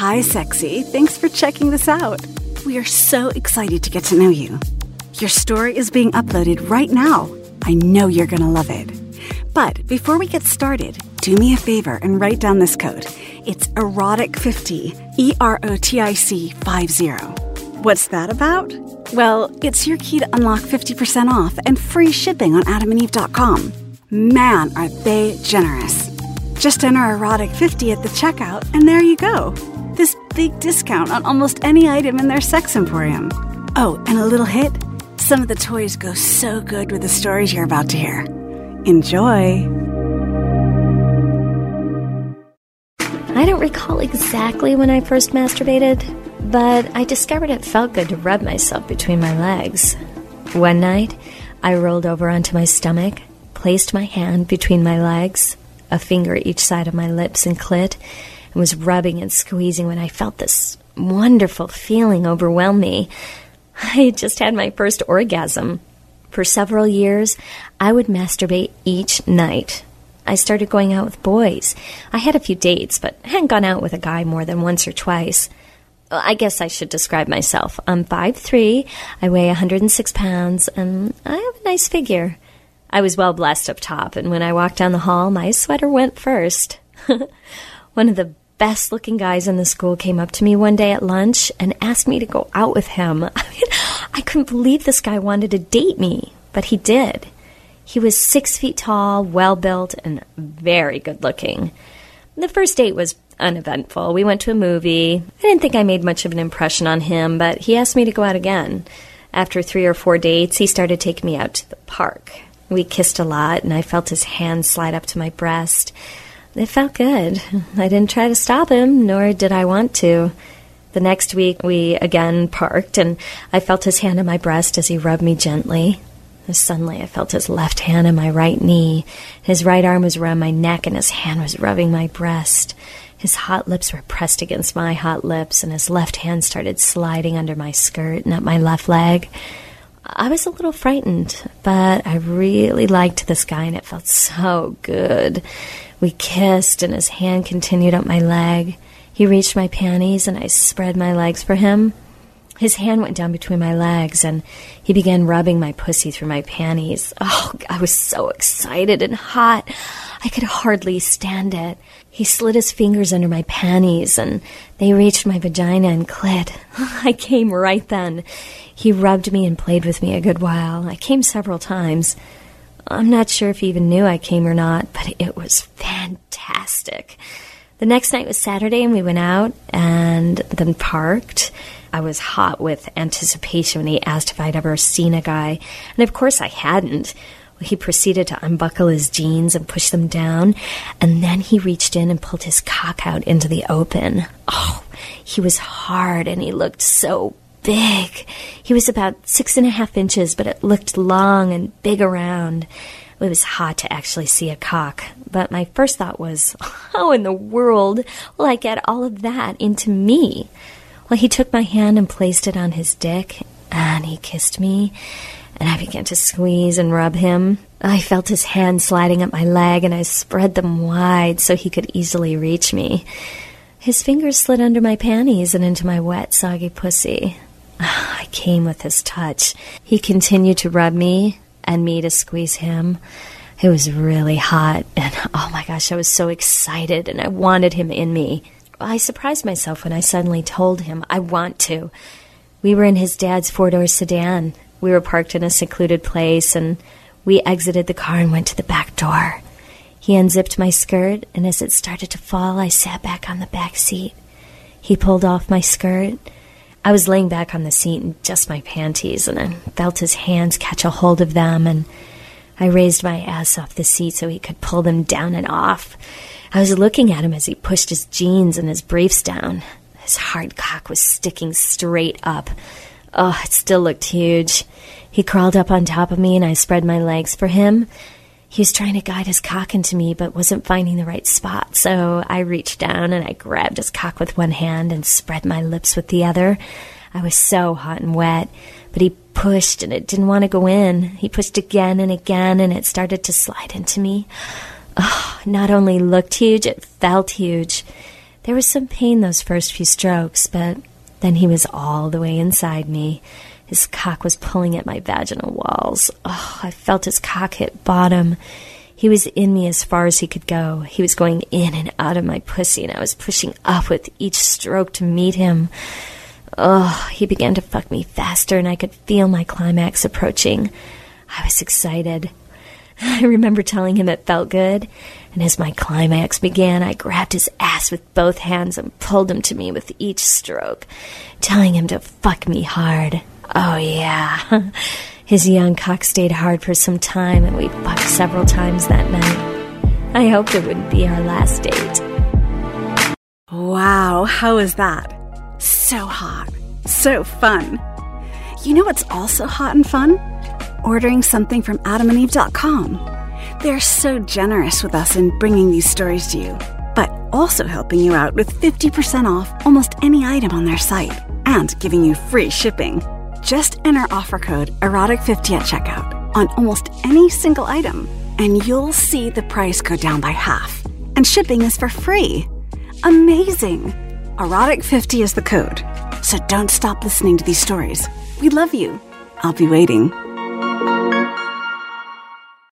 Hi, sexy. Thanks for checking this out. We are so excited to get to know you. Your story is being uploaded right now. I know you're going to love it. But before we get started, do me a favor and write down this code. It's erotic50, E R O T I C 50. What's that about? Well, it's your key to unlock 50% off and free shipping on adamandeve.com. Man, are they generous. Just enter erotic50 at the checkout, and there you go. This big discount on almost any item in their sex emporium. Oh, and a little hit some of the toys go so good with the stories you're about to hear. Enjoy! I don't recall exactly when I first masturbated, but I discovered it felt good to rub myself between my legs. One night, I rolled over onto my stomach, placed my hand between my legs, a finger each side of my lips and clit, and was rubbing and squeezing when I felt this wonderful feeling overwhelm me. I had just had my first orgasm. For several years, I would masturbate each night. I started going out with boys. I had a few dates, but hadn't gone out with a guy more than once or twice. I guess I should describe myself. I'm 5'3, I weigh 106 pounds, and I have a nice figure. I was well blessed up top, and when I walked down the hall, my sweater went first. One of the best looking guys in the school came up to me one day at lunch and asked me to go out with him. I mean, I couldn't believe this guy wanted to date me, but he did. He was six feet tall, well built, and very good looking. The first date was uneventful. We went to a movie. I didn't think I made much of an impression on him, but he asked me to go out again. After three or four dates, he started taking me out to the park. We kissed a lot, and I felt his hand slide up to my breast. It felt good. I didn't try to stop him, nor did I want to. The next week, we again parked, and I felt his hand on my breast as he rubbed me gently. Suddenly, I felt his left hand on my right knee. His right arm was around my neck, and his hand was rubbing my breast. His hot lips were pressed against my hot lips, and his left hand started sliding under my skirt and up my left leg. I was a little frightened, but I really liked this guy, and it felt so good. We kissed, and his hand continued up my leg. He reached my panties, and I spread my legs for him. His hand went down between my legs, and he began rubbing my pussy through my panties. Oh, I was so excited and hot. I could hardly stand it. He slid his fingers under my panties, and they reached my vagina and clit. I came right then. He rubbed me and played with me a good while. I came several times. I'm not sure if he even knew I came or not, but it was fantastic. The next night was Saturday, and we went out and then parked. I was hot with anticipation when he asked if I'd ever seen a guy, and of course I hadn't. He proceeded to unbuckle his jeans and push them down, and then he reached in and pulled his cock out into the open. Oh, he was hard and he looked so big. He was about six and a half inches, but it looked long and big around. It was hot to actually see a cock, but my first thought was, how in the world will I get all of that into me? Well, he took my hand and placed it on his dick, and he kissed me, and I began to squeeze and rub him. I felt his hand sliding up my leg, and I spread them wide so he could easily reach me. His fingers slid under my panties and into my wet, soggy pussy. I came with his touch. He continued to rub me and me to squeeze him. It was really hot, and oh my gosh, I was so excited and I wanted him in me. I surprised myself when I suddenly told him I want to. We were in his dad's four door sedan. We were parked in a secluded place, and we exited the car and went to the back door. He unzipped my skirt, and as it started to fall, I sat back on the back seat. He pulled off my skirt I was laying back on the seat in just my panties, and I felt his hands catch a hold of them, and I raised my ass off the seat so he could pull them down and off. I was looking at him as he pushed his jeans and his briefs down. His hard cock was sticking straight up. Oh, it still looked huge. He crawled up on top of me, and I spread my legs for him. He was trying to guide his cock into me, but wasn't finding the right spot. So I reached down and I grabbed his cock with one hand and spread my lips with the other. I was so hot and wet, but he pushed and it didn't want to go in. He pushed again and again and it started to slide into me. Oh, not only looked huge, it felt huge. There was some pain those first few strokes, but then he was all the way inside me. His cock was pulling at my vaginal walls. Oh, I felt his cock hit bottom. He was in me as far as he could go. He was going in and out of my pussy, and I was pushing up with each stroke to meet him. Oh, he began to fuck me faster, and I could feel my climax approaching. I was excited. I remember telling him it felt good, and as my climax began, I grabbed his ass with both hands and pulled him to me with each stroke, telling him to fuck me hard. Oh, yeah. His young cock stayed hard for some time, and we fucked several times that night. I hoped it wouldn't be our last date. Wow, how is that? So hot. So fun. You know what's also hot and fun? Ordering something from adamandeve.com. They're so generous with us in bringing these stories to you, but also helping you out with 50% off almost any item on their site and giving you free shipping. Just enter offer code erotic50 at checkout on almost any single item, and you'll see the price go down by half. And shipping is for free. Amazing! Erotic50 is the code. So don't stop listening to these stories. We love you. I'll be waiting.